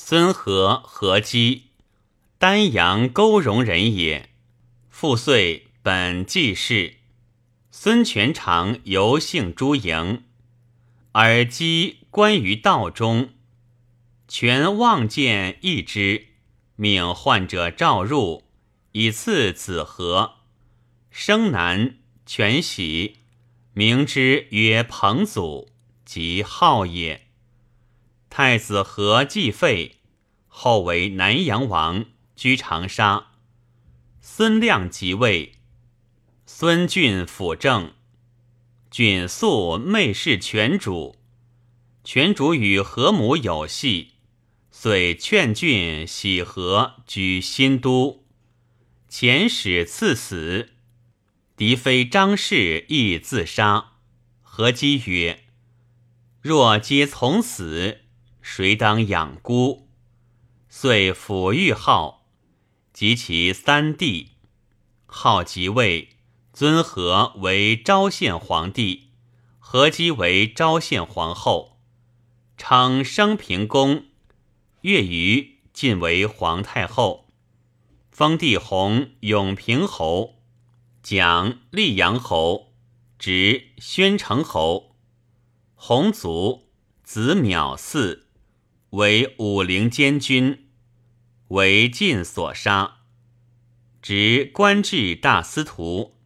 孙和何姬，丹阳沟戎人也。父岁本季氏。孙权常游幸诸营，而姬关于道中。权望见一之，命患者召入，以赐子和。生男，权喜，名之曰彭祖，即号也。太子和继废，后为南阳王，居长沙。孙亮即位，孙峻辅政。峻素媚视权主，权主与何母有隙，遂劝峻喜和居新都，遣使赐死。嫡妃张氏亦自杀。何姬曰：“若皆从死，谁当养孤？”遂抚育号，及其三弟。号即位，尊和为昭献皇帝，何姬为昭献皇后，称升平公。月余晋为皇太后，封帝弘永平侯。蒋溧阳侯，执宣城侯，弘祖，子淼嗣，为武陵监军，为晋所杀，执官至大司徒。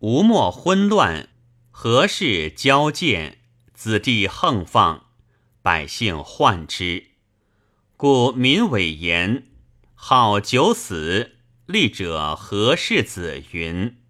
吴莫昏乱，何氏骄贱，子弟横放，百姓患之，故民委言，好九死。立者何氏子云。